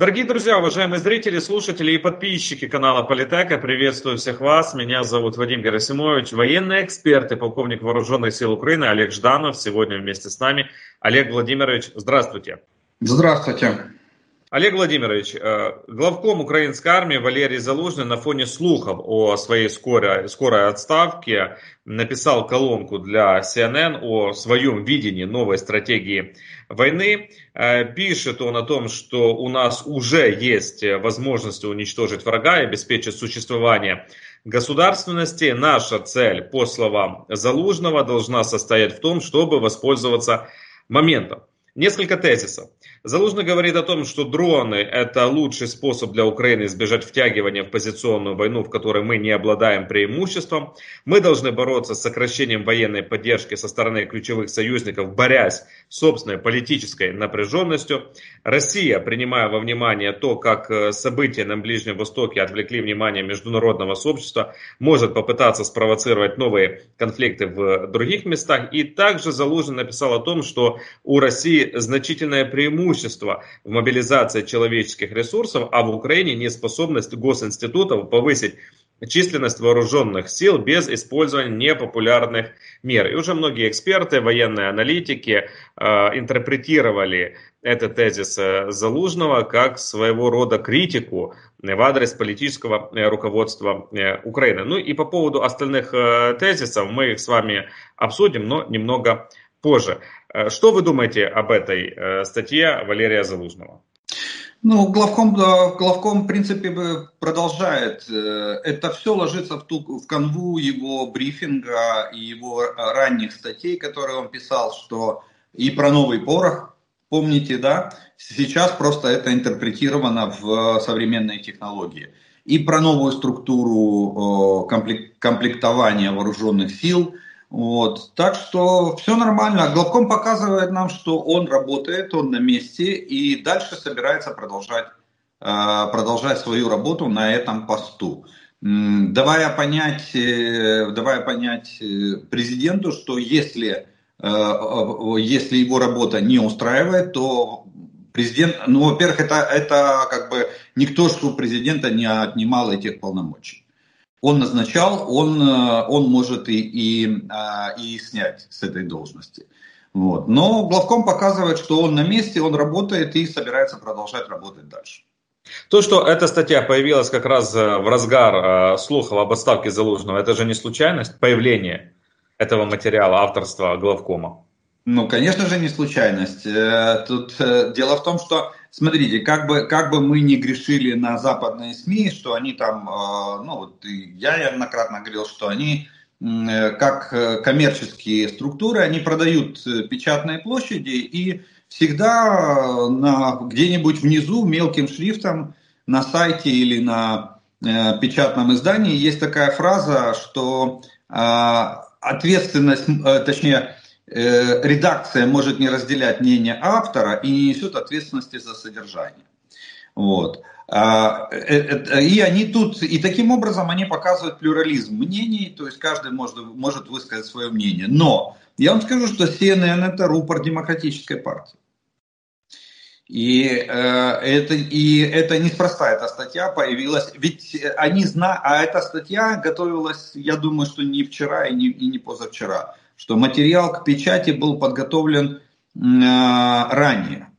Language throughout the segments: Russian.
Дорогие друзья, уважаемые зрители, слушатели и подписчики канала Политека, приветствую всех вас. Меня зовут Вадим Герасимович, военный эксперт и полковник вооруженных сил Украины Олег Жданов. Сегодня вместе с нами Олег Владимирович. Здравствуйте. Здравствуйте. Олег Владимирович, э, главком украинской армии Валерий Залужный на фоне слухов о своей скорой, скорой отставке написал колонку для CNN о своем видении новой стратегии войны. Э, пишет он о том, что у нас уже есть возможность уничтожить врага и обеспечить существование государственности. Наша цель, по словам Залужного, должна состоять в том, чтобы воспользоваться моментом. Несколько тезисов. Залужный говорит о том, что дроны – это лучший способ для Украины избежать втягивания в позиционную войну, в которой мы не обладаем преимуществом. Мы должны бороться с сокращением военной поддержки со стороны ключевых союзников, борясь с собственной политической напряженностью. Россия, принимая во внимание то, как э, события на Ближнем Востоке отвлекли внимание международного сообщества, может попытаться спровоцировать новые конфликты в других местах. И также Залужный написал о том, что у России значительное преимущество преимущество в мобилизации человеческих ресурсов, а в Украине неспособность госинститутов повысить численность вооруженных сил без использования непопулярных мер. И уже многие эксперты, военные аналитики э, интерпретировали этот тезис э, Залужного как своего рода критику в адрес политического э, руководства э, Украины. Ну и по поводу остальных э, тезисов мы их с вами обсудим, но немного позже. Э, что вы думаете об этой э, статье Валерия Залужного? Ну, главком, главком, в принципе, продолжает. Э, это все ложится в, ту, в канву его брифинга и его ранних статей, которые он писал, что и про новый порох, помните, да? Сейчас просто это интерпретировано в современные технологии. И про новую структуру комплектования вооруженных сил – вот. Так что все нормально. Главком показывает нам, что он работает, он на месте и дальше собирается продолжать, э, продолжать свою работу на этом посту. Давая понять, э, давая понять э, президенту, что если, если его работа не устраивает, то президент, ну, во-первых, это, это как бы никто же у президента не отнимал этих полномочий он назначал, он, э, он может и, и, а, и снять с этой должности. Вот. Но главком показывает, что он на месте, он работает и собирается продолжать работать дальше. То, что эта статья появилась как раз э, в разгар э, слухов об отставке Залужного, это же не случайность появления этого материала авторства главкома? Ну, конечно же, не случайность. Тут дело в том, что смотрите, как бы, как бы мы не грешили на западные СМИ, что они там, э, ну вот я неоднократно говорил, что они э, как э, коммерческие структуры, они продают печатные площади и всегда на, где-нибудь внизу мелким шрифтом на сайте или на печатном издании есть такая фраза, что ответственность, точнее, Э, редакция может не разделять мнение автора и не несет ответственности за содержание. Вот. А, э, э, и они тут, и таким образом они показывают плюрализм мнений, то есть каждый может, может высказать свое мнение. Но я вам скажу, что CNN это рупор демократической партии. И, э, это, и это неспроста, эта статья появилась, ведь они знают, а эта статья готовилась, я думаю, что не вчера и не, и не позавчера что материал к печати был подготовлен э, ранее.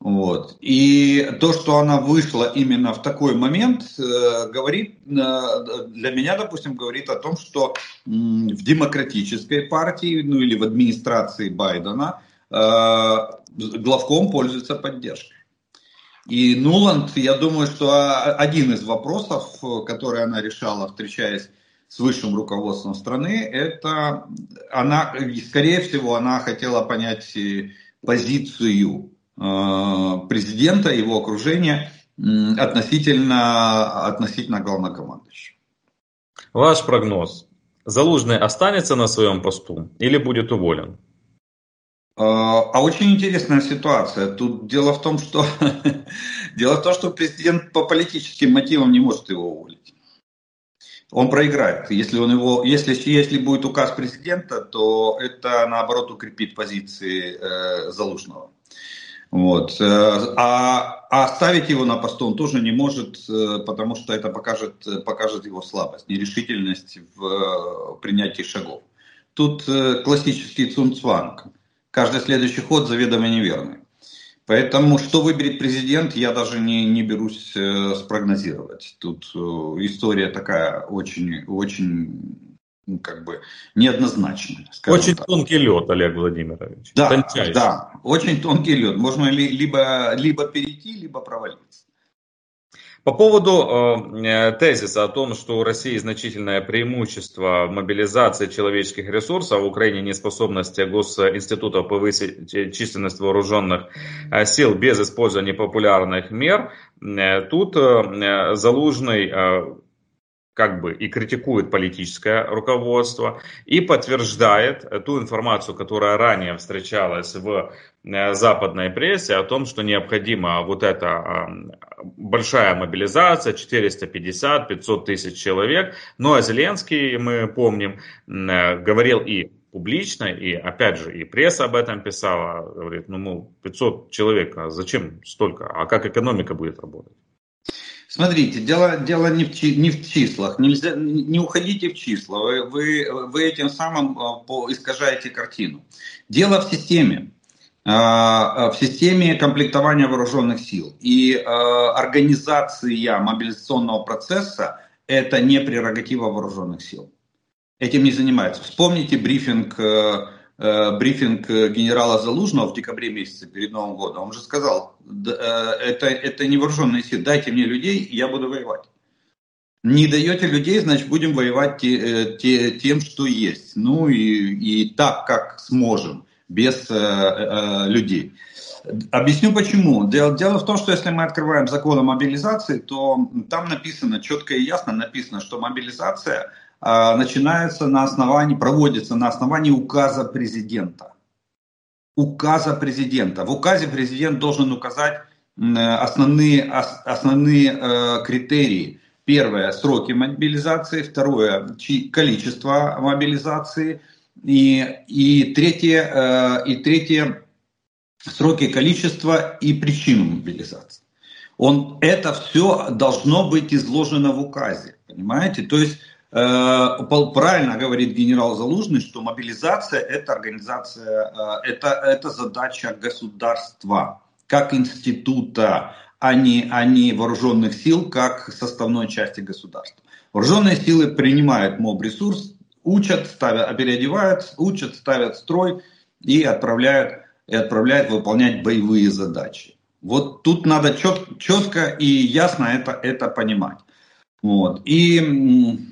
Вот. И то, что она вышла именно в такой момент, э, говорит, э, для меня, допустим, говорит о том, что э, в демократической партии, ну или в администрации Байдена, э, главком пользуется поддержкой. И Нуланд, я думаю, что один из вопросов, который она решала, встречаясь с высшим руководством страны, это она, скорее всего, она хотела понять позицию э, президента, его окружения относительно, относительно главнокомандующего. Ваш прогноз. Залужный останется на своем посту или будет уволен? Э, а очень интересная ситуация. Тут дело в том, что дело в том, что президент по политическим мотивам не может его уволить он проиграет. Если, он его, если, если будет указ президента, то это наоборот укрепит позиции э, Залужного. Вот. А, а оставить его на посту он тоже не может, потому что это покажет, покажет его слабость, нерешительность в принятии шагов. Тут классический цунцванг. Каждый следующий ход заведомо неверный. Поэтому что выберет президент, я даже не, не берусь э, спрогнозировать. Тут э, история такая очень, очень ну, как бы неоднозначная. Очень так. тонкий лед, Олег Владимирович. Да, Тончайший. да, очень тонкий лед. Можно ли, либо, либо перейти, либо провалиться. По поводу э, тезиса о том, что у России значительное преимущество мобилизации человеческих ресурсов, а в Украине неспособность госинститута повысить численность вооруженных э, сил без использования популярных мер, э, тут э, Залужный э, как бы и критикует политическое руководство, и подтверждает ту информацию, которая ранее встречалась в э, западной прессе о том, что необходима вот эта большая мобилизация, 450-500 тысяч человек. Ну а Зеленский, мы помним, э, говорил и публично, и опять же, и пресса об этом писала, говорит, ну, 500 человек, а зачем столько, а как экономика будет работать? Смотрите, дело, дело не, в, не в числах. Нельзя, не уходите в числа. Вы, вы, вы этим самым а, искажаете картину. Дело в системе. А, в системе комплектования вооруженных сил. И а, организация мобилизационного процесса – это не прерогатива вооруженных сил. Этим не занимаются. Вспомните брифинг э, Э, брифинг э, генерала Залужного в декабре месяце перед Новым годом. Он же сказал, э, это, это не вооруженные силы, дайте мне людей, я буду воевать. Не даете людей, значит, будем воевать те, те, тем, что есть. Ну и, и так, как сможем, без э, э, людей. Объясню почему. Дело, дело в том, что если мы открываем закон о мобилизации, то там написано, четко и ясно написано, что мобилизация а, начинается на основании, проводится на основании указа президента. Указа президента. В указе президент должен указать основные, основные э, критерии. Первое – сроки мобилизации. Второе – количество мобилизации. И, и, третье, э, и третье – сроки, количество и причину мобилизации. Он, это все должно быть изложено в указе. Понимаете? То есть Э, правильно говорит генерал Залужный, что мобилизация это организация, э, это, это задача государства, как института, а не, а не вооруженных сил, как составной части государства. Вооруженные силы принимают моб-ресурс, учат, ставят, переодевают, учат, ставят строй и отправляют, и отправляют выполнять боевые задачи. Вот тут надо чет, четко и ясно это, это понимать. Вот. И Э,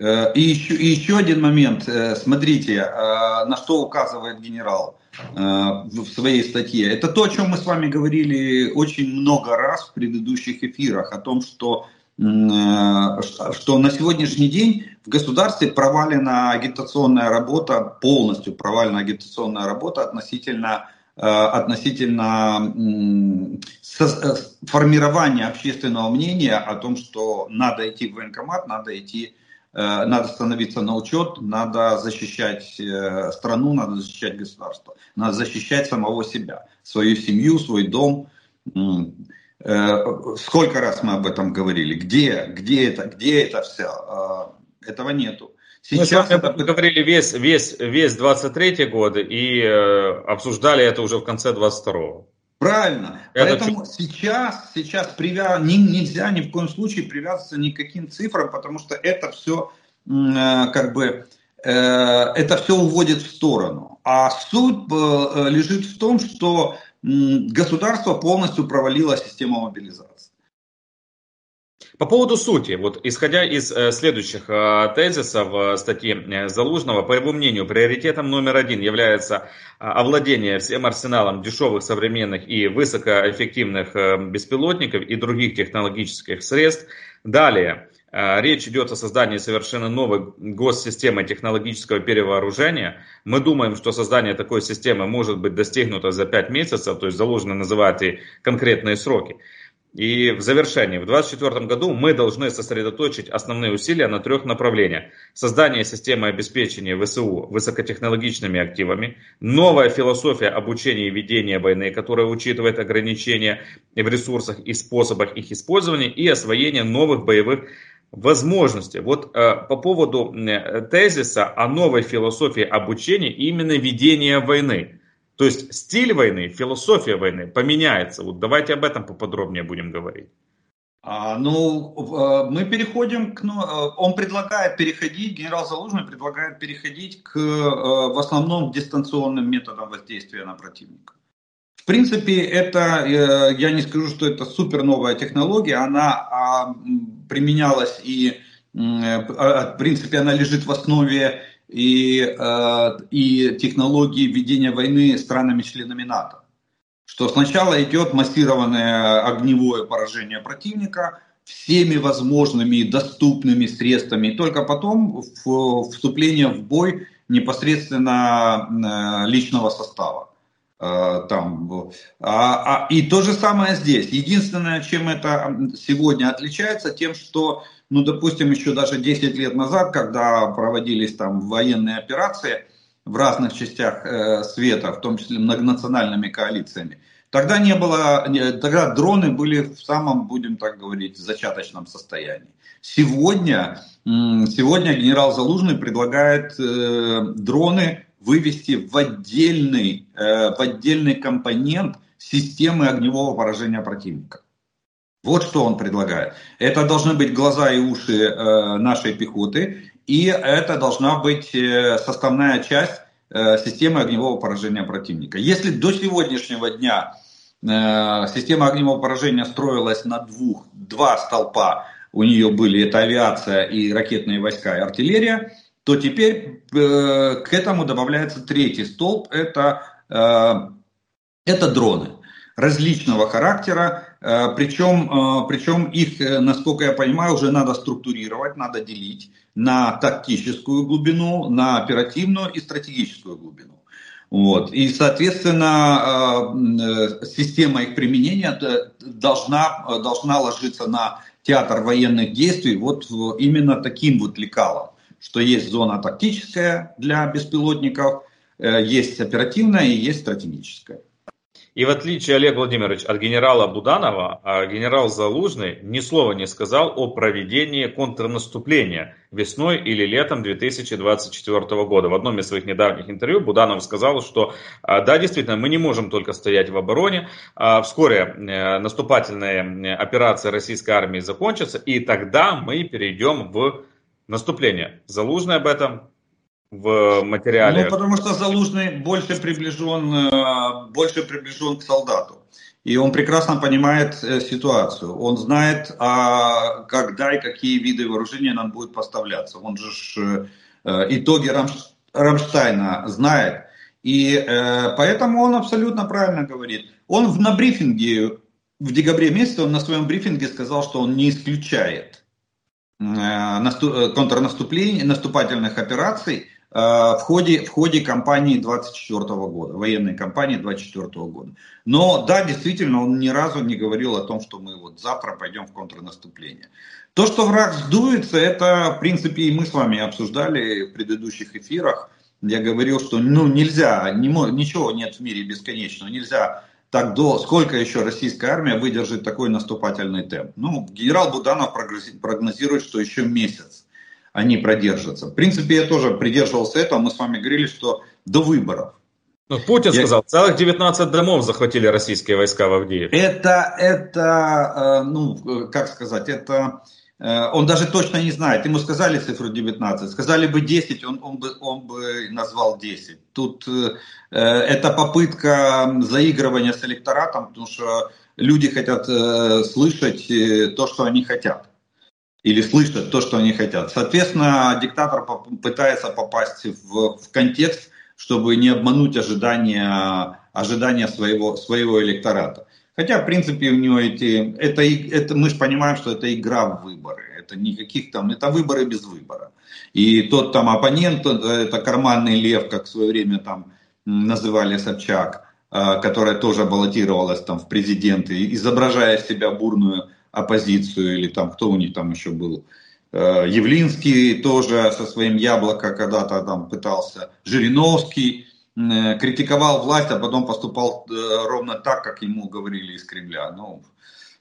и еще, и еще один момент. Э, смотрите, э, на что указывает генерал в своей статье. Это то, о чем мы с вами говорили очень много раз в предыдущих эфирах, о том, что, что на сегодняшний день в государстве провалена агитационная работа, полностью провалена агитационная работа относительно относительно формирования общественного мнения о том, что надо идти в военкомат, надо идти Э, надо становиться на учет, надо защищать э, страну, надо защищать государство, надо защищать самого себя, свою семью, свой дом. Э, сколько раз мы об этом говорили? Где, где это, где это все? Этого нету. Сейчас мы это... говорили весь, весь, весь 23 год и э, обсуждали это уже в конце 22 -го. Правильно. Это Поэтому чуть... сейчас, сейчас привя... не, нельзя ни в коем случае привязываться ни к каким цифрам, потому что это все э, как бы э, это все уводит в сторону. А суть э, лежит в том, что государство полностью провалило систему мобилизации. По поводу сути, вот исходя из э, следующих э, тезисов э, статьи э, Залужного, по его мнению, приоритетом номер один является э, овладение всем арсеналом дешевых, современных и высокоэффективных э, беспилотников и других технологических средств. Далее, э, речь идет о создании совершенно новой госсистемы технологического перевооружения. Мы думаем, что создание такой системы может быть достигнуто за 5 месяцев, то есть Залужный называет и конкретные сроки. И в завершении, в 2024 году мы должны сосредоточить основные усилия на трех направлениях. Создание системы обеспечения ВСУ высокотехнологичными активами, новая философия обучения и ведения войны, которая учитывает ограничения в ресурсах и способах их использования, и освоение новых боевых возможностей. Вот э, по поводу э, тезиса о новой философии обучения именно ведения войны. То есть стиль войны, философия войны поменяется. Вот давайте об этом поподробнее будем говорить. А, ну, э, мы переходим к... Ну, э, он предлагает переходить, генерал Залужный предлагает переходить к, э, в основном, дистанционным методам воздействия на противника. В принципе, это, я не скажу, что это супер новая технология, она а, применялась и, а, в принципе, она лежит в основе и, э, и технологии ведения войны странами-членами НАТО. Что сначала идет массированное огневое поражение противника всеми возможными доступными средствами, и только потом вступление в бой непосредственно э, личного состава. Э, там. А, а, и то же самое здесь. Единственное, чем это сегодня отличается, тем, что ну, допустим, еще даже 10 лет назад, когда проводились там военные операции в разных частях э, света, в том числе многонациональными коалициями, тогда не было, тогда дроны были в самом, будем так говорить, зачаточном состоянии. Сегодня, сегодня генерал Залужный предлагает э, дроны вывести в отдельный, э, в отдельный компонент системы огневого поражения противника. Вот что он предлагает. Это должны быть глаза и уши э, нашей пехоты, и это должна быть э, составная часть э, системы огневого поражения противника. Если до сегодняшнего дня э, система огневого поражения строилась на двух, два столпа, у нее были это авиация и ракетные войска и артиллерия, то теперь э, к этому добавляется третий столб, это, э, это дроны различного характера, причем, э, причем их, э, насколько я понимаю, уже надо структурировать, надо делить на тактическую глубину, на оперативную и стратегическую глубину. Вот. И, соответственно, система их применения должна, должна ложиться на театр военных действий вот именно таким вот лекалом, что есть зона тактическая для беспилотников, есть оперативная и есть стратегическая. И в отличие, Олег Владимирович, от генерала Буданова, а генерал Залужный ни слова не сказал о проведении контрнаступления весной или летом 2024 года. В одном из своих недавних интервью Буданов сказал, что а, да, действительно, мы не можем только стоять в обороне. А, вскоре э, наступательные операции российской армии закончатся, и тогда мы перейдем в наступление. Залужный об этом в материале. Ну, потому что Залужный больше приближен, э, больше приближен к солдату. И он прекрасно понимает э, ситуацию. Он знает, а, когда и какие виды вооружения нам будут поставляться. Он же э, итоги Рамш, Рамштайна знает. И поэтому он абсолютно правильно говорит. Он на брифинге в декабре месяце, он на своем брифинге сказал, что он не исключает контрнаступления, наступательных операций Э, в ходе, в ходе кампании 24 года, военной кампании 24 года. Но да, действительно, он ни разу не говорил о том, что мы вот завтра пойдем в контрнаступление. То, что враг сдуется, это, в принципе, и мы с вами обсуждали в предыдущих эфирах. Я говорил, что ну, нельзя, не, ничего нет в мире бесконечного, нельзя так до сколько еще российская армия выдержит такой наступательный темп. Ну, генерал Буданов прогнозирует, что еще месяц они продержатся. В принципе, я тоже придерживался этого. Мы с вами говорили, что до выборов. Ну, Путин я... сказал, целых 19 домов захватили российские войска в Авдеевке. Это, это, э, ну, как сказать, это... Э, он даже точно не знает. Ему сказали цифру 19. Сказали бы 10, он, он, бы, он бы назвал 10. Тут э, это попытка заигрывания с электоратом, потому что люди хотят э, слышать э, то, что они хотят или слышат то, что они хотят. Соответственно, диктатор пытается попасть в, в контекст, чтобы не обмануть ожидания, ожидания своего, своего электората. Хотя, в принципе, у него эти, это, это, мы же понимаем, что это игра в выборы. Это никаких там, это выборы без выбора. И тот там оппонент, это карманный лев, как в свое время там называли Собчак, которая тоже баллотировалась там в президенты, изображая себя бурную оппозицию, или там кто у них там еще был, Явлинский тоже со своим яблоко когда-то там пытался, Жириновский критиковал власть, а потом поступал ровно так, как ему говорили из Кремля. Ну,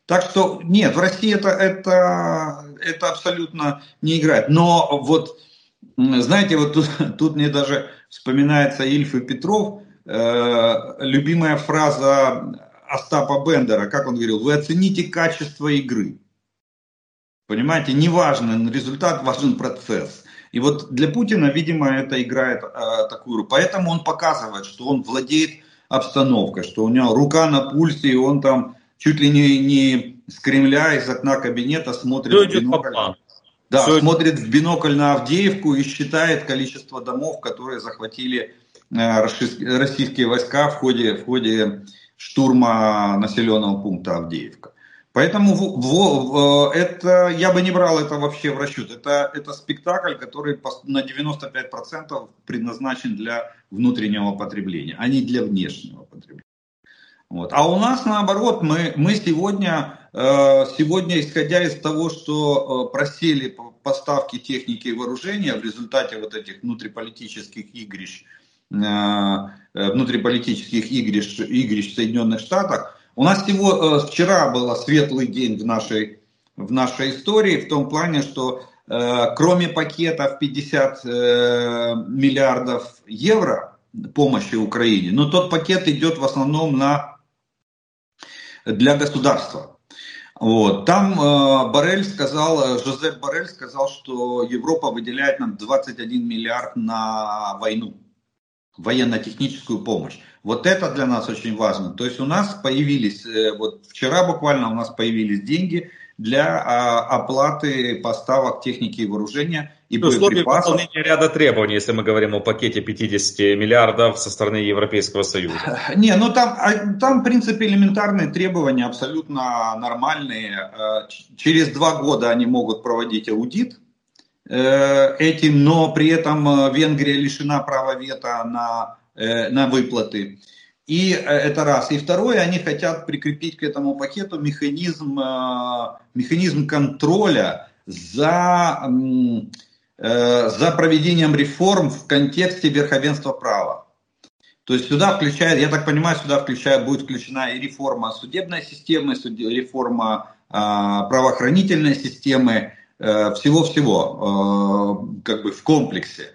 так что нет, в России это, это, это абсолютно не играет. Но вот, знаете, вот тут, тут мне даже вспоминается Ильф и Петров, э, любимая фраза Остапа Бендера, как он говорил, вы оцените качество игры. Понимаете, не важен результат, важен процесс. И вот для Путина, видимо, это играет э, такую роль. Поэтому он показывает, что он владеет обстановкой, что у него рука на пульсе, и он там чуть ли не, не с Кремля, из окна кабинета смотрит Все в бинокль. Да, Все смотрит в бинокль на Авдеевку и считает количество домов, которые захватили э, российские войска в ходе, в ходе штурма населенного пункта Авдеевка. Поэтому в, в, это, я бы не брал это вообще в расчет. Это, это спектакль, который на 95% предназначен для внутреннего потребления, а не для внешнего потребления. Вот. А у нас наоборот, мы, мы сегодня, э, сегодня, исходя из того, что э, просели поставки техники и вооружения в результате вот этих внутриполитических игрищ, э, внутриполитических игрищ, игрищ в Соединенных Штатах, у нас всего вчера был светлый день в нашей, в нашей истории, в том плане, что кроме пакета в 50 миллиардов евро помощи Украине, но тот пакет идет в основном на для государства. Вот. Там э, Барель сказал, э, Жозеп Барель сказал, что Европа выделяет нам 21 миллиард на войну, военно-техническую помощь. Вот это для нас очень важно. То есть у нас появились, э, вот вчера буквально у нас появились деньги для а, оплаты поставок техники и вооружения и ну, боеприпасов. выполнения ряда требований, если мы говорим о пакете 50 миллиардов со стороны Европейского Союза. Не, ну там, а, там в принципе элементарные требования абсолютно нормальные. Э, через два года они могут проводить аудит э, этим, но при этом э, Венгрия лишена права вето на, на выплаты. И это раз. И второе, они хотят прикрепить к этому пакету механизм, механизм контроля за Э, за проведением реформ в контексте верховенства права. То есть сюда включает, я так понимаю, сюда включает, будет включена и реформа судебной системы, реформа а, правоохранительной системы, э, всего-всего, э, как бы в комплексе.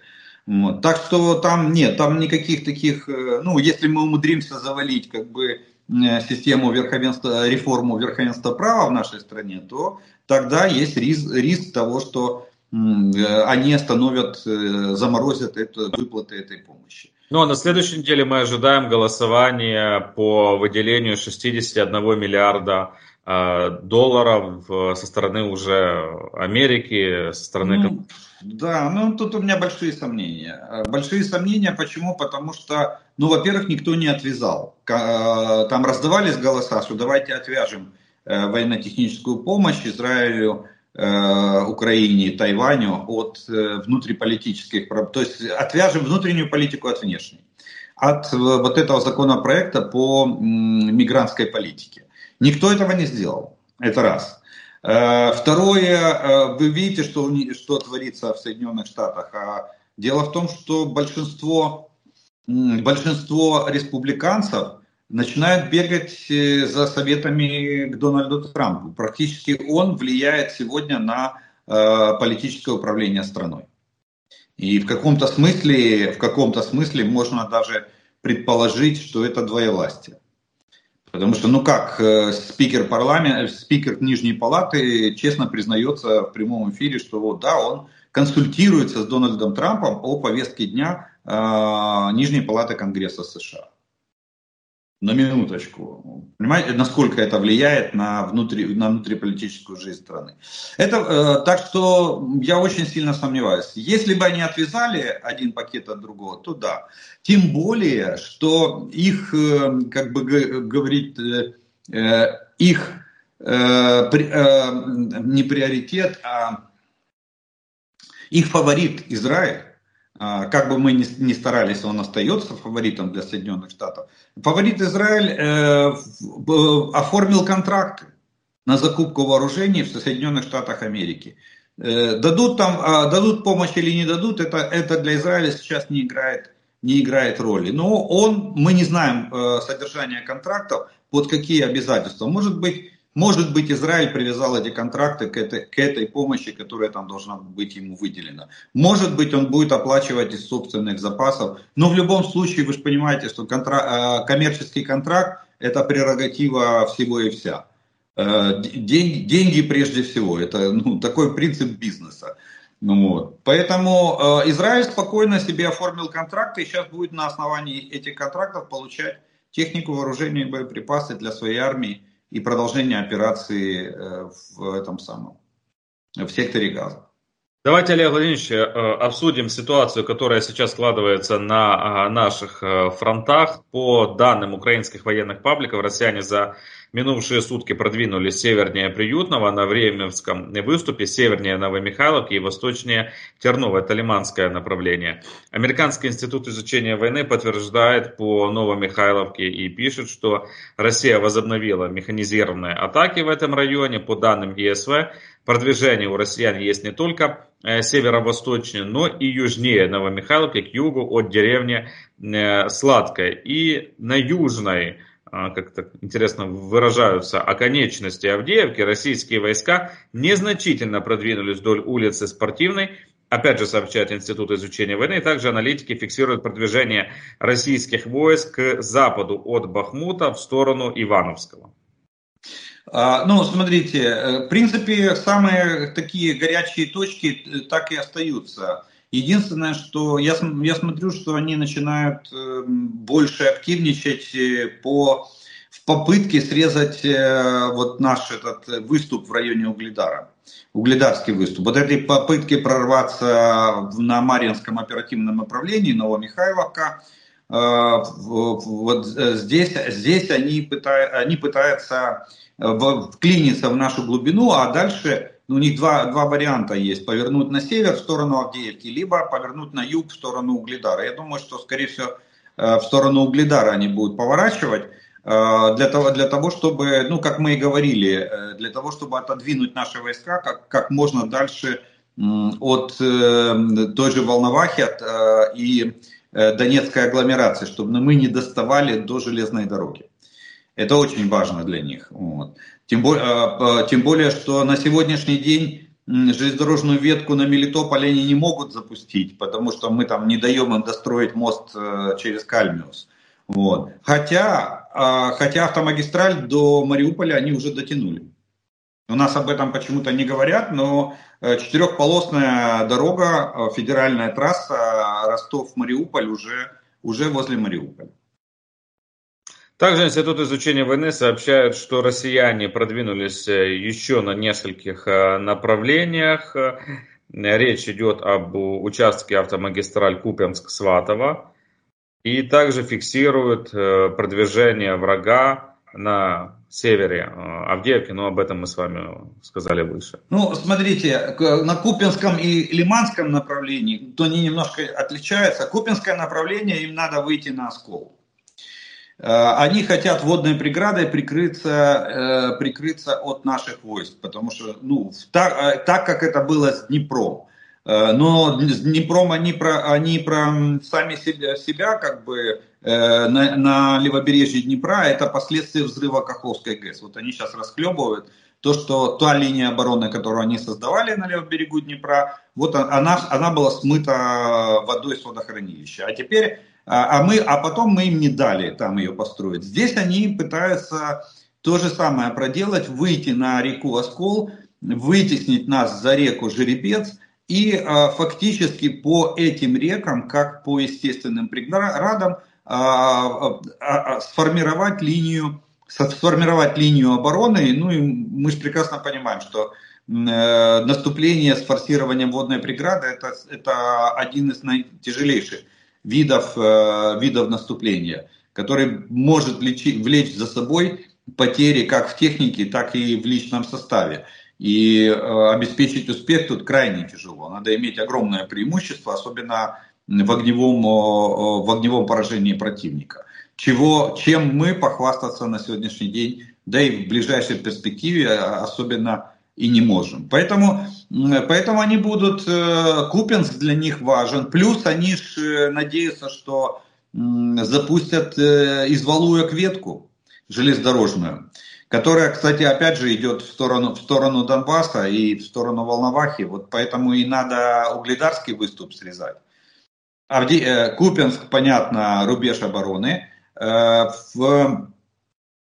Вот. Так что там нет, там никаких таких, ну, если мы умудримся завалить как бы систему верховенства, реформу верховенства права в нашей стране, то тогда есть риск, риск того, что Э, они остановят, э, заморозят это, выплаты этой помощи. Ну а на следующей неделе мы ожидаем голосование по выделению 61 миллиарда э, долларов со стороны уже Америки, со стороны... Ну, да, ну тут у меня большие сомнения. Большие сомнения, почему? Потому что, ну, во-первых, никто не отвязал. Там раздавались голоса, что давайте отвяжем военно-техническую помощь Израилю Э, Украине, Тайваню от э, внутриполитических, то есть отвяжем внутреннюю политику от внешней, от э, вот этого законопроекта по мигрантской политике. Никто этого не сделал, это раз. Второе, вы видите, что, что творится в Соединенных Штатах. А дело в том, что большинство, большинство республиканцев начинают бегать э, за советами к Дональду Трампу. Практически он влияет сегодня на э, политическое управление страной. И в каком-то смысле, в каком-то смысле можно даже предположить, что это двоевластие. Потому что, ну как, э, спикер парламента, спикер Нижней Палаты честно признается в прямом эфире, что вот да, он консультируется с Дональдом Трампом о повестке дня э, Нижней Палаты Конгресса США на минуточку. Понимаете, насколько это влияет на, внутри, на внутриполитическую жизнь страны. Это, э, так что я очень сильно сомневаюсь. Если бы они отвязали один пакет от другого, то да. Тем более, что их, э, как бы говорить, э, э, их э, при, э, не приоритет, а их фаворит Израиль как бы мы ни, старались, он остается фаворитом для Соединенных Штатов. Фаворит Израиль э, оформил контракты на закупку вооружений в Соединенных Штатах Америки. Э, дадут там, э, дадут помощь или не дадут, это, это для Израиля сейчас не играет, не играет роли. Но он, мы не знаем э, содержание контрактов, под какие обязательства. Может быть, может быть, Израиль привязал эти контракты к этой, к этой помощи, которая там должна быть ему выделена. Может быть, он будет оплачивать из собственных запасов. Но в любом случае, вы же понимаете, что контракт, э, коммерческий контракт – это прерогатива всего и вся. Э, деньги, деньги прежде всего. Это ну, такой принцип бизнеса. Ну, вот. Поэтому э, Израиль спокойно себе оформил контракты и сейчас будет на основании этих контрактов получать технику, вооружение и боеприпасы для своей армии и продолжение операции э, в этом самом, в секторе газа. Давайте, Олег Владимирович, э, обсудим ситуацию, которая сейчас складывается на наших э, фронтах. По данным украинских военных пабликов, россияне за минувшие сутки продвинулись севернее Приютного на Временском выступе, севернее Новомихайловки и восточнее Терново, это Лиманское направление. Американский институт изучения войны подтверждает по Новомихайловке и пишет, что Россия возобновила механизированные атаки в этом районе. По данным ЕСВ, продвижение у россиян есть не только э, северо-восточнее, но и южнее Новомихайловки, к югу от деревни э, Сладкая. И на южной а, как-то интересно выражаются, оконечности Авдеевки, российские войска незначительно продвинулись вдоль улицы Спортивной, Опять же, сообщает Институт изучения войны. Также аналитики фиксируют продвижение российских войск к западу от Бахмута в сторону Ивановского. А, ну, смотрите, э, в принципе, самые такие горячие точки э, так и остаются. Единственное, что я, я смотрю, что они начинают эм, больше активничать э, по, в попытке срезать вот наш этот выступ в районе Угледара. Угледарский выступ. Вот этой попытки прорваться на Марьинском оперативном направлении Новомихайловка, вот здесь, здесь они, пытают, они пытаются вклиниться в нашу глубину, а дальше ну, у них два, два варианта есть. Повернуть на север в сторону Авдеевки, либо повернуть на юг в сторону Угледара. Я думаю, что, скорее всего, э, в сторону Угледара они будут поворачивать э, для того, для того, чтобы, ну, как мы и говорили, э, для того, чтобы отодвинуть наши войска как, как можно дальше от той же Волновахи от, и Донецкой агломерации, чтобы мы не доставали до железной дороги. Это очень важно для них. Вот. Тем более, а, тем более, что на сегодняшний день железнодорожную ветку на Мелитополь они не могут запустить, потому что мы там не даем им достроить мост э, через Кальмиус. Вот. Хотя, а, хотя автомагистраль до Мариуполя они уже дотянули. У нас об этом почему-то не говорят, но э, четырехполосная дорога, э, федеральная трасса Ростов-Мариуполь уже, уже возле Мариуполя. Также Институт изучения войны сообщает, что россияне продвинулись э, еще на нескольких э, направлениях. Речь идет об участке автомагистраль Купенск-Сватово. И также фиксируют э, продвижение врага на севере Авдеевки, но об этом мы с вами сказали выше. Ну, смотрите, на Купинском и Лиманском направлении, то они немножко отличаются. Купинское направление, им надо выйти на оскол. Э, они хотят водной преградой прикрыться, э, прикрыться от наших войск, потому что, ну, так, э, так как это было с Днепром. Но с Днепром они, про, они про сами себя, себя как бы на, на левобережье Днепра, это последствия взрыва Каховской ГЭС. Вот они сейчас расхлебывают то, что та линия обороны, которую они создавали на левом берегу Днепра, вот она, она была смыта водой с водохранилища. А теперь а, а, мы, а потом мы им не дали там ее построить. Здесь они пытаются то же самое проделать, выйти на реку Оскол, вытеснить нас за реку Жеребец и а, фактически по этим рекам, как по естественным преградам, а, а, а, сформировать линию сформировать линию обороны. Ну и мы же прекрасно понимаем, что э, наступление с форсированием водной преграды это, это один из наитяжелейших видов, э, видов наступления, который может влечь, влечь за собой потери как в технике, так и в личном составе. И э, обеспечить успех тут крайне тяжело. Надо иметь огромное преимущество, особенно в огневом, в огневом поражении противника. Чего, чем мы похвастаться на сегодняшний день, да и в ближайшей перспективе особенно и не можем. Поэтому, поэтому они будут, э, Купинск для них важен. Плюс они ж э, надеются, что запустят э, из Валуек ветку железнодорожную, которая, кстати, опять же идет в сторону, в сторону Донбасса и в сторону Волновахи. Вот поэтому и надо угледарский выступ срезать. Авди... Купинск, понятно, рубеж обороны. В,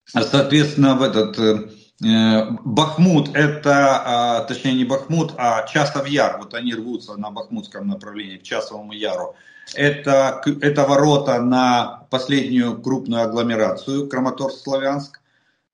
соответственно, в этот Бахмут это, а, точнее не Бахмут, а Часов Яр, вот они рвутся на бахмутском направлении, к Часовому Яру. Это, это ворота на последнюю крупную агломерацию Краматорск-Славянск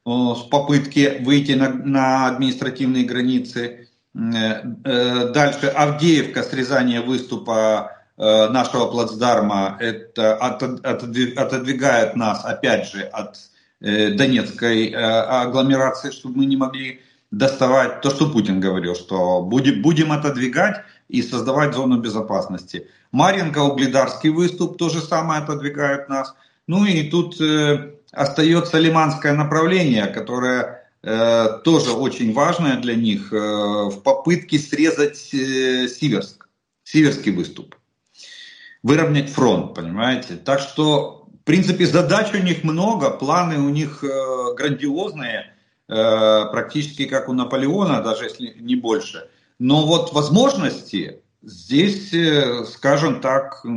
с попытки выйти на, на административные границы. Э, э, дальше Авдеевка, срезание выступа нашего плацдарма, это отодвигает нас опять же от Э, Донецкой э, агломерации, чтобы мы не могли доставать то, что Путин говорил, что будем, будем отодвигать и создавать зону безопасности. Марьинка, Угледарский выступ то же самое отодвигают нас. Ну и тут э, остается лиманское направление, которое э, тоже очень важное для них э, в попытке срезать э, Сиверск, Сиверский выступ, выровнять фронт, понимаете. Так что в принципе, задач у них много, планы у них э, грандиозные, э, практически как у Наполеона, даже если не больше. Но вот возможности здесь, э, скажем так, э,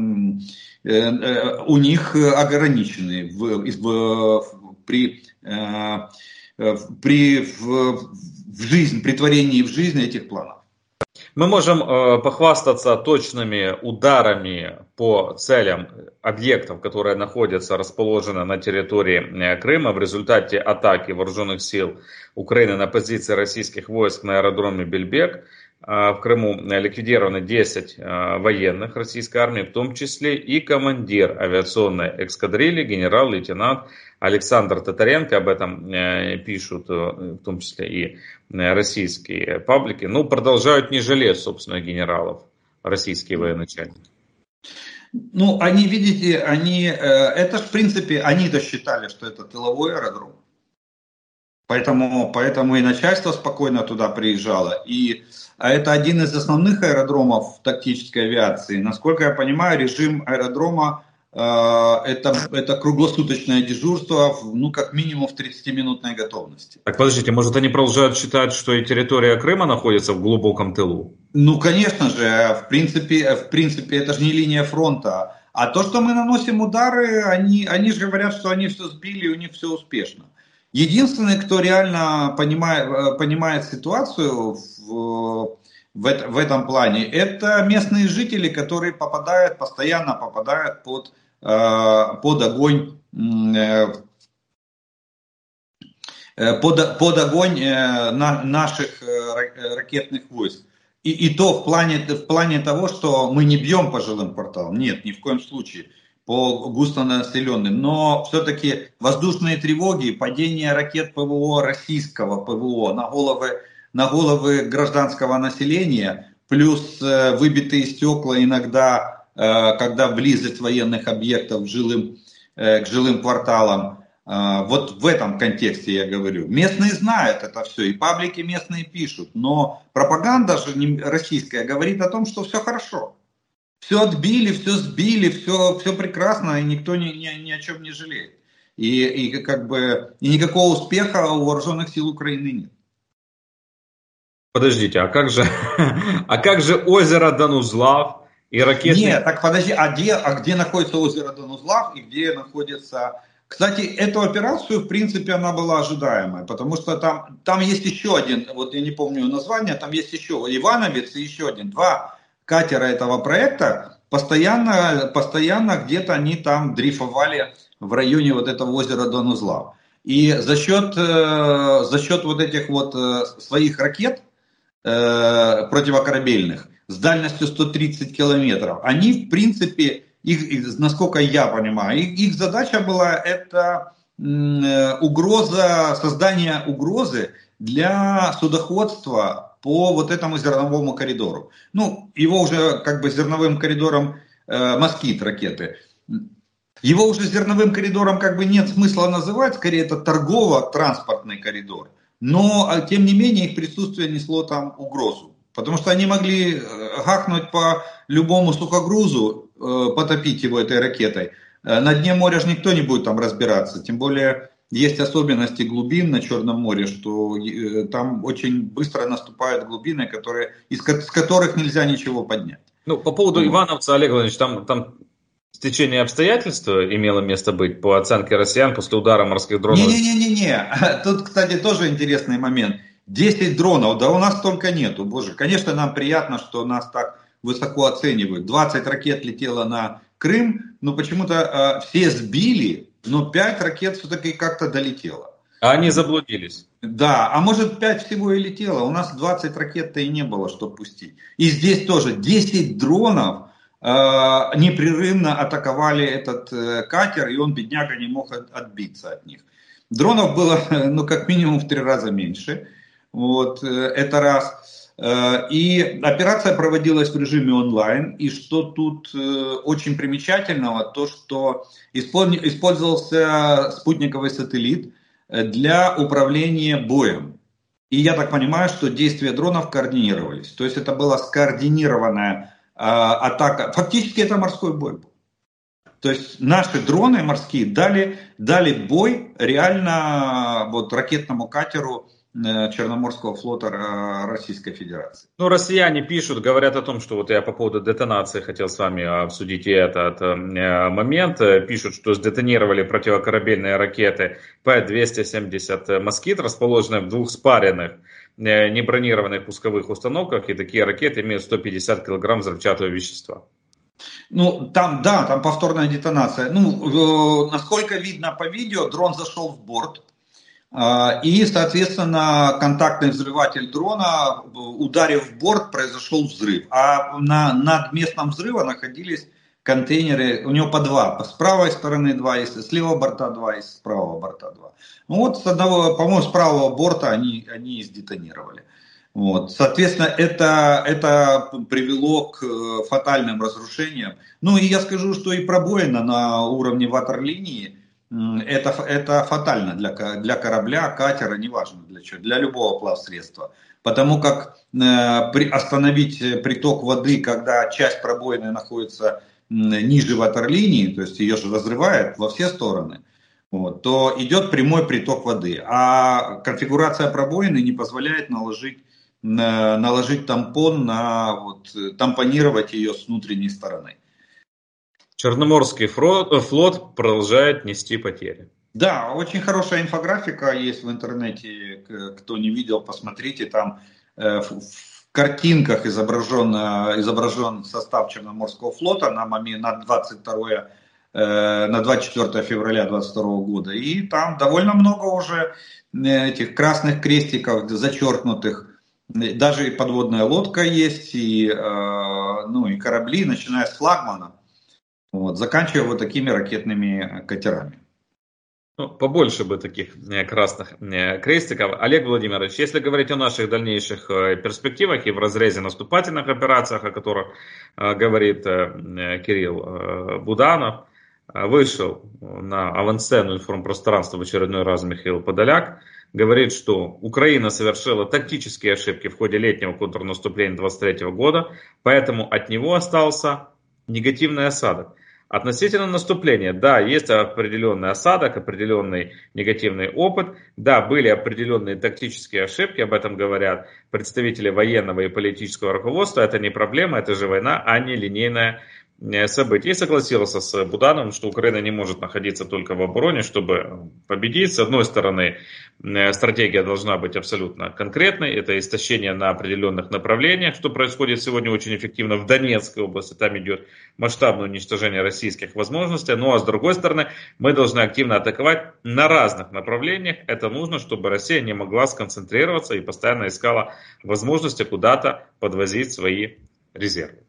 э, у них ограничены в, в, при, э, при в, в жизнь, притворении в жизнь этих планов. Мы можем э, похвастаться точными ударами по целям объектов, которые находятся, расположены на территории э, Крыма в результате атаки вооруженных сил Украины на позиции российских войск на аэродроме Бельбек. Э, в Крыму ликвидированы 10 э, военных российской армии, в том числе и командир авиационной эскадрильи, генерал-лейтенант Александр Татаренко. Об этом э, пишут в том числе и российские паблики. Ну, продолжают не жалеть, собственно, генералов, российские военачальники. Ну, они, видите, они, это в принципе, они-то считали, что это тыловой аэродром. Поэтому, поэтому и начальство спокойно туда приезжало. И а это один из основных аэродромов тактической авиации. Насколько я понимаю, режим аэродрома э, это, это круглосуточное дежурство, ну, как минимум в 30-минутной готовности. Так, подождите, может они продолжают считать, что и территория Крыма находится в глубоком тылу? Ну, конечно же, в принципе, в принципе это же не линия фронта. А то, что мы наносим удары, они, они же говорят, что они все сбили, у них все успешно. Единственный, кто реально понимает, э, понимает ситуацию в, в, в этом плане, это местные жители, которые попадают, постоянно попадают под, э, под огонь э, под, под огонь на, наших ракетных войск. И, и то в плане, в плане того, что мы не бьем по жилым кварталам. Нет, ни в коем случае по густонаселенным, но все-таки воздушные тревоги, падение ракет ПВО российского ПВО на головы, на головы гражданского населения, плюс э, выбитые стекла иногда, э, когда близость военных объектов к жилым, э, к жилым кварталам. Вот в этом контексте я говорю. Местные знают это все, и паблики местные пишут, но пропаганда же российская говорит о том, что все хорошо все отбили, все сбили, все, все прекрасно, и никто ни, ни, ни о чем не жалеет. И, и как бы и никакого успеха у вооруженных сил Украины нет. Подождите, а как же, а как же озеро Данузлав и ракеты? Нет, так подожди, а где, а где находится озеро Данузлав и где находится... Кстати, эту операцию, в принципе, она была ожидаемая, потому что там, там есть еще один, вот я не помню название, там есть еще Ивановец и еще один, два катера этого проекта, постоянно, постоянно где-то они там дрейфовали в районе вот этого озера Донузла. И за счет, э, за счет вот этих вот э, своих ракет э, противокорабельных с дальностью 130 километров, они в принципе, их, насколько я понимаю, их, их задача была это угроза, создание угрозы для судоходства по вот этому зерновому коридору. Ну, его уже как бы зерновым коридором э, москит ракеты. Его уже зерновым коридором как бы нет смысла называть, скорее это торгово-транспортный коридор. Но, а, тем не менее, их присутствие несло там угрозу. Потому что они могли э, гахнуть по любому сухогрузу, э, потопить его этой ракетой. Э, на дне моря же никто не будет там разбираться. Тем более есть особенности глубин на Черном море, что там очень быстро наступают глубины, которые, из, с которых нельзя ничего поднять. Ну, по поводу ну, Ивановца, Олег Владимирович, там, там стечение обстоятельств имело место быть по оценке россиян после удара морских дронов? Не-не-не-не. Тут, кстати, тоже интересный момент. 10 дронов, да у нас столько нету. Боже, конечно, нам приятно, что нас так высоко оценивают. 20 ракет летело на Крым, но почему-то э, все сбили, но 5 ракет все-таки как-то долетело. А они заблудились. Да, а может 5 всего и летело. У нас 20 ракет-то и не было, чтобы пустить. И здесь тоже 10 дронов э, непрерывно атаковали этот э, катер, и он, бедняга, не мог от, отбиться от них. Дронов было, ну, как минимум в три раза меньше. Вот, э, это раз. Э, и операция проводилась в режиме онлайн. И что тут э, очень примечательного, то что использовался спутниковый сателлит для управления боем. И я так понимаю, что действия дронов координировались. То есть это была скоординированная атака. Фактически это морской бой был. То есть наши дроны морские дали, дали бой реально вот ракетному катеру Э, Черноморского флота Российской Федерации. Ну, россияне пишут, говорят о том, что вот я по поводу детонации хотел с вами обсудить этот э, момент. Пишут, что сдетонировали противокорабельные ракеты П-270 «Москит», расположенные в двух спаренных э, небронированных пусковых установках, и такие ракеты имеют 150 килограмм взрывчатого вещества. Ну, там, да, там повторная детонация. Ну, насколько видно по видео, дрон зашел в борт, и, соответственно, контактный взрыватель дрона, ударив в борт, произошел взрыв. А на, над местом взрыва находились контейнеры, у него по два, с правой стороны два, есть, с левого борта два, и с правого борта два. Ну вот с одного, по-моему, с правого борта они, они и сдетонировали. Вот. Соответственно, это, это привело к э, фатальным разрушениям. Ну и я скажу, что и пробоина на уровне ватерлинии это, это фатально для, для корабля, катера, неважно для чего, для любого плавсредства. Потому как э, при, остановить приток воды, когда часть пробоины находится ниже ватерлинии, то есть ее же разрывает во все стороны, вот, то идет прямой приток воды. А конфигурация пробоины не позволяет наложить, э, наложить тампон на, вот, тампонировать ее с внутренней стороны. Черноморский э, флот продолжает нести потери. Да, очень хорошая инфографика есть в интернете. Кто не видел, посмотрите. Там э, в картинках изображен, э, изображен состав Черноморского флота на, момент, на 22 на 24 февраля 2022 года. И там довольно много уже этих красных крестиков, зачеркнутых. Даже и подводная лодка есть, и, ну, и корабли, начиная с флагмана. Вот, заканчивая вот такими ракетными катерами. Ну, побольше бы таких э, красных э, крестиков. Олег Владимирович, если говорить о наших дальнейших э, перспективах и в разрезе наступательных операциях, о которых говорит Кирилл Буданов, вышел на авансцену информпространства в очередной раз Михаил Подоляк, говорит, что Украина совершила тактические ошибки в ходе летнего контрнаступления 23 года, поэтому от него остался негативный осадок. Относительно наступления, да, есть определенный осадок, определенный негативный опыт, да, были определенные тактические ошибки, об этом говорят представители военного и политического руководства, это не проблема, это же война, а не линейная событий. И согласился с Будановым, что Украина не может находиться только в обороне, чтобы победить. С одной стороны, э, стратегия должна быть абсолютно конкретной. Это истощение на определенных направлениях, что происходит сегодня очень эффективно в Донецкой области. Там идет масштабное уничтожение российских возможностей. Ну а с другой стороны, мы должны активно атаковать на разных направлениях. Это нужно, чтобы Россия не могла сконцентрироваться и постоянно искала возможности куда-то подвозить свои резервы.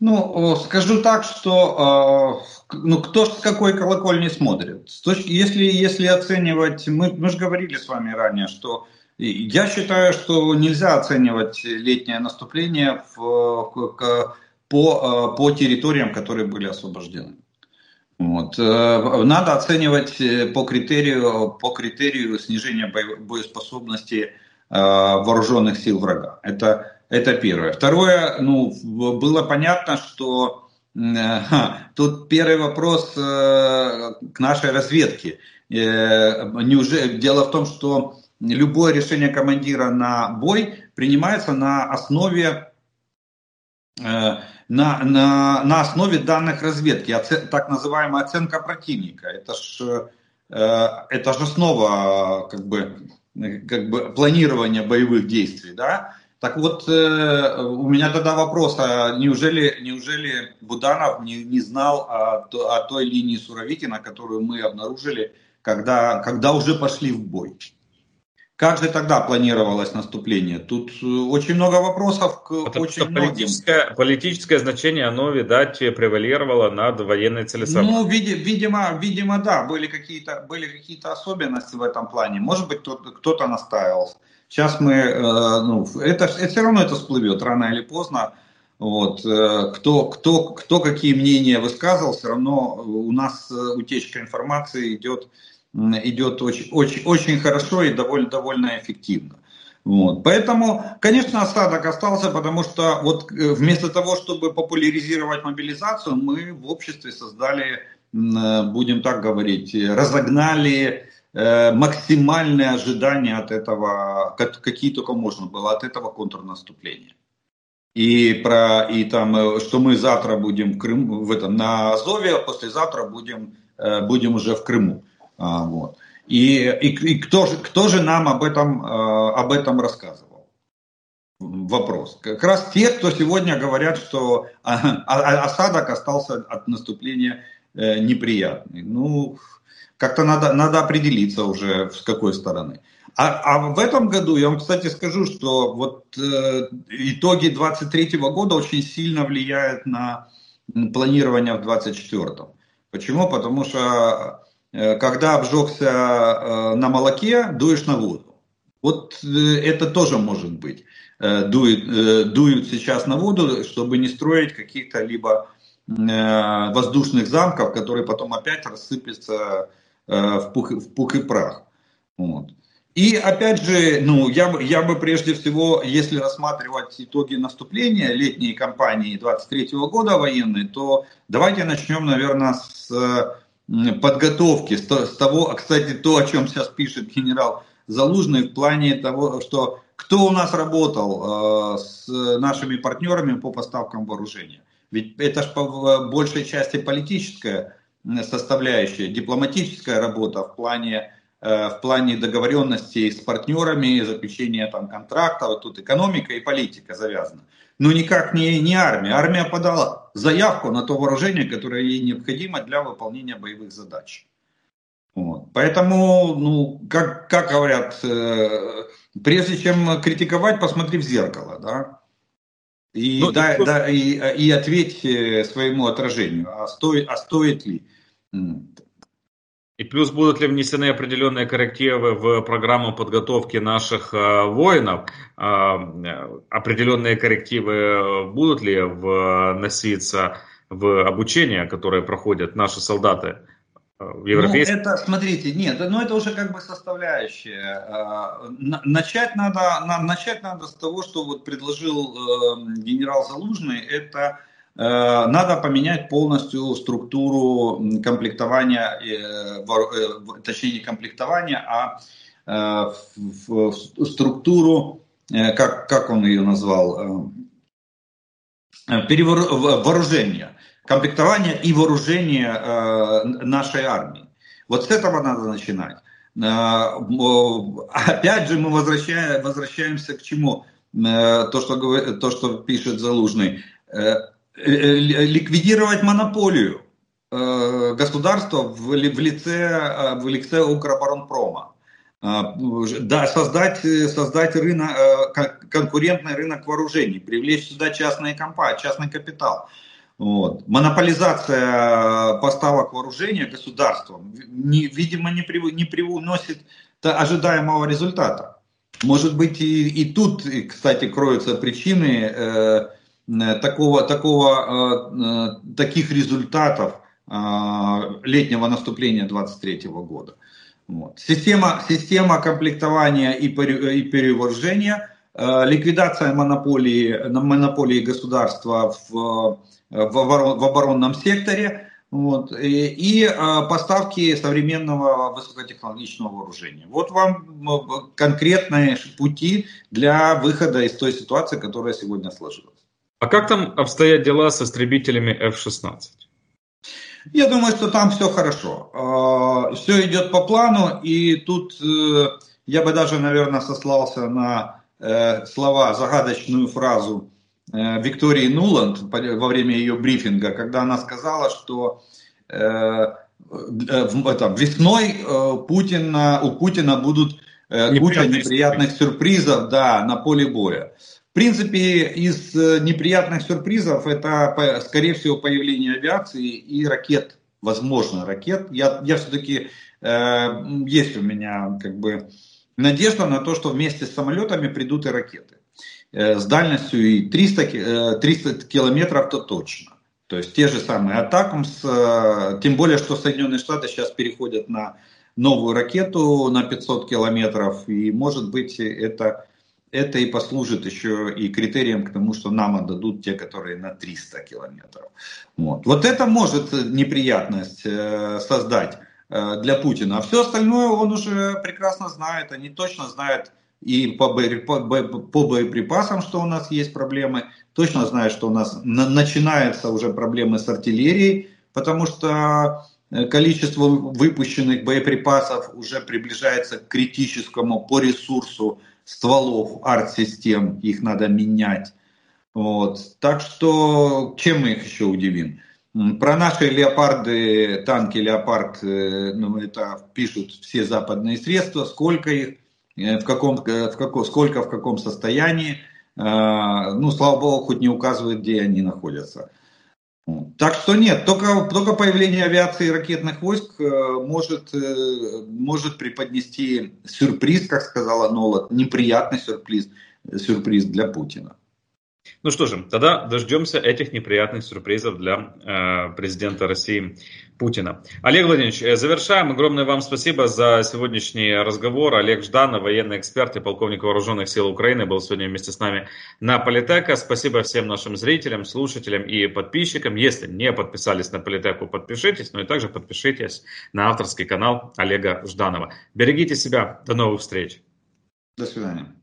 Ну, скажу так, что ну, кто с какой колокольни смотрит. Если, если оценивать, мы, мы же говорили с вами ранее, что я считаю, что нельзя оценивать летнее наступление в, по, по территориям, которые были освобождены. Вот. Надо оценивать по критерию, по критерию снижения боеспособности вооруженных сил врага. Это, это первое. Второе, ну, было понятно, что Тут первый вопрос э, к нашей разведке. Э, неужели, дело в том, что любое решение командира на бой принимается на основе, э, на, на, на основе данных разведки, так называемая оценка противника. Это ж, это же основа как бы, как бы планирования боевых действий. Да? Так вот, э, у меня тогда вопрос, а неужели, неужели Буданов не, не знал о, о той линии Суровикина, которую мы обнаружили, когда, когда уже пошли в бой? Как же тогда планировалось наступление? Тут э, очень много вопросов к Потому очень что политическое, политическое значение, оно, видать, превалировало над военной целесообразностью. Ну, видимо, видимо, да, были какие-то были какие-то особенности в этом плане. Может быть, кто-то, кто-то настаивался. Сейчас мы, э, ну, это, это все равно это всплывет рано или поздно. Вот, э, кто, кто, кто какие мнения высказывал, все равно у нас э, утечка информации идет, идет очень, очень, очень хорошо и довольно, довольно эффективно. Вот. Поэтому, конечно, осадок остался, потому что вот вместо того, чтобы популяризировать мобилизацию, мы в обществе создали, будем так говорить, разогнали максимальные ожидания от этого, какие только можно было от этого контрнаступления. И про и там, э, что мы завтра будем в Крыму, в этом на Азове, а послезавтра будем э, будем уже в Крыму. А, вот. И, и, и кто же кто же нам об этом об этом рассказывал? Вопрос. Как раз те, кто сегодня говорят, что а, а, осадок остался от наступления неприятный. Ну, как-то надо, надо определиться уже, с какой стороны. А, а в этом году, я вам, кстати, скажу, что вот э, итоги 23 года очень сильно влияют на планирование в 24 Почему? Потому что э, когда обжегся э, на молоке, дуешь на воду. Вот э, это тоже может быть. Э, дует, э, дуют сейчас на воду, чтобы не строить каких-то либо э, воздушных замков, которые потом опять рассыпятся в пух, в пух и прах. Вот. И опять же, ну, я, бы, я бы прежде всего, если рассматривать итоги наступления летней кампании 23 года военной, то давайте начнем, наверное, с подготовки, с, с того, кстати, то, о чем сейчас пишет генерал Залужный в плане того, что кто у нас работал э, с нашими партнерами по поставкам вооружения. Ведь это же по большей части политическая составляющая, дипломатическая работа в плане, э, в плане договоренности с партнерами, заключения там, контрактов, тут экономика и политика завязана. Но никак не, не армия. Армия подала заявку на то вооружение, которое ей необходимо для выполнения боевых задач. Вот. Поэтому, ну, как, как говорят, э, прежде чем критиковать, посмотри в зеркало, да, и, ну, да, и, да, и, и ответь э, своему отражению, а стоит, а стоит ли. И плюс будут ли внесены определенные коррективы в программу подготовки наших э, воинов? Э, определенные коррективы будут ли вноситься в обучение, которое проходят наши солдаты? В европейском... Ну, это, смотрите, нет, ну это уже как бы составляющая. А, начать надо, начать надо с того, что вот предложил эм, генерал Залужный, это э, надо поменять полностью структуру комплектования, э, э, точнее не комплектования, а структуру, как, как он ее назвал, перевооружения комплектование и вооружение э, нашей армии. Вот с этого надо начинать. Э, опять же, мы возвращаем, возвращаемся к чему? Э, то, что, то, что пишет Залужный. Ликвидировать монополию государства в, лице, в лице Укроборонпрома. Да, создать, создать рынок, конкурентный рынок вооружений, привлечь сюда частные компании, частный капитал. Вот. Монополизация поставок вооружения государством, не, видимо, не, при, не привносит ожидаемого результата. Может быть, и, и тут, кстати, кроются причины э, такого, такого, таких результатов летнего наступления 23 года. Вот. Система, система комплектования и, и перевооружения, ликвидация монополии, монополии государства в, в, оборон, в оборонном секторе – вот, и, и а, поставки современного высокотехнологичного вооружения. Вот вам конкретные пути для выхода из той ситуации, которая сегодня сложилась. А как там обстоят дела с истребителями F-16? Я думаю, что там все хорошо. А, все идет по плану, и тут э, я бы даже, наверное, сослался на э, слова, загадочную фразу Э, Виктории Нуланд во время ее брифинга, когда она сказала, что э, э, это, весной Путина, у Путина будут куча неприятных сюрпризов да, на поле боя. В принципе, из неприятных сюрпризов это, скорее всего, появление авиации и ракет, возможно, ракет. Я, я все-таки, э, есть у меня как бы надежда на то, что вместе с самолетами придут и ракеты. Э, с дальностью и 300, 300 э, километров, то точно. То есть те же самые Атакамс, э, тем более, что Соединенные Штаты сейчас переходят на новую ракету на 500 километров, и может быть это, это и послужит еще и критерием к тому, что нам отдадут те, которые на 300 километров. Вот, вот это может неприятность создать для Путина. А все остальное он уже прекрасно знает, они точно знают, и по, по, боеприпасам, что у нас есть проблемы. Точно знаю, что у нас на, начинаются уже проблемы с артиллерией, потому что э, количество выпущенных боеприпасов уже приближается к критическому по ресурсу стволов арт-систем, их надо менять. Вот. Так что чем мы их еще удивим? Про наши леопарды, танки леопард, э, ну, это пишут все западные средства, сколько их, в каком, э, в каком, сколько, в каком состоянии. Э, ну, слава богу, хоть не указывает, где они находятся. Так что нет, только, только появление авиации и ракетных войск может, может преподнести сюрприз, как сказала Нола, неприятный сюрприз, сюрприз для Путина. Ну что же, тогда дождемся этих неприятных сюрпризов для э, президента России Путина. Олег Владимирович, э, завершаем. Огромное вам спасибо за сегодняшний разговор. Олег Жданов, военный эксперт и полковник вооруженных сил Украины, был сегодня вместе с нами на Политека. Спасибо всем нашим зрителям, слушателям и подписчикам. Если не подписались на Политеку, подпишитесь, но и также подпишитесь на авторский канал Олега Жданова. Берегите себя. До новых встреч. До свидания.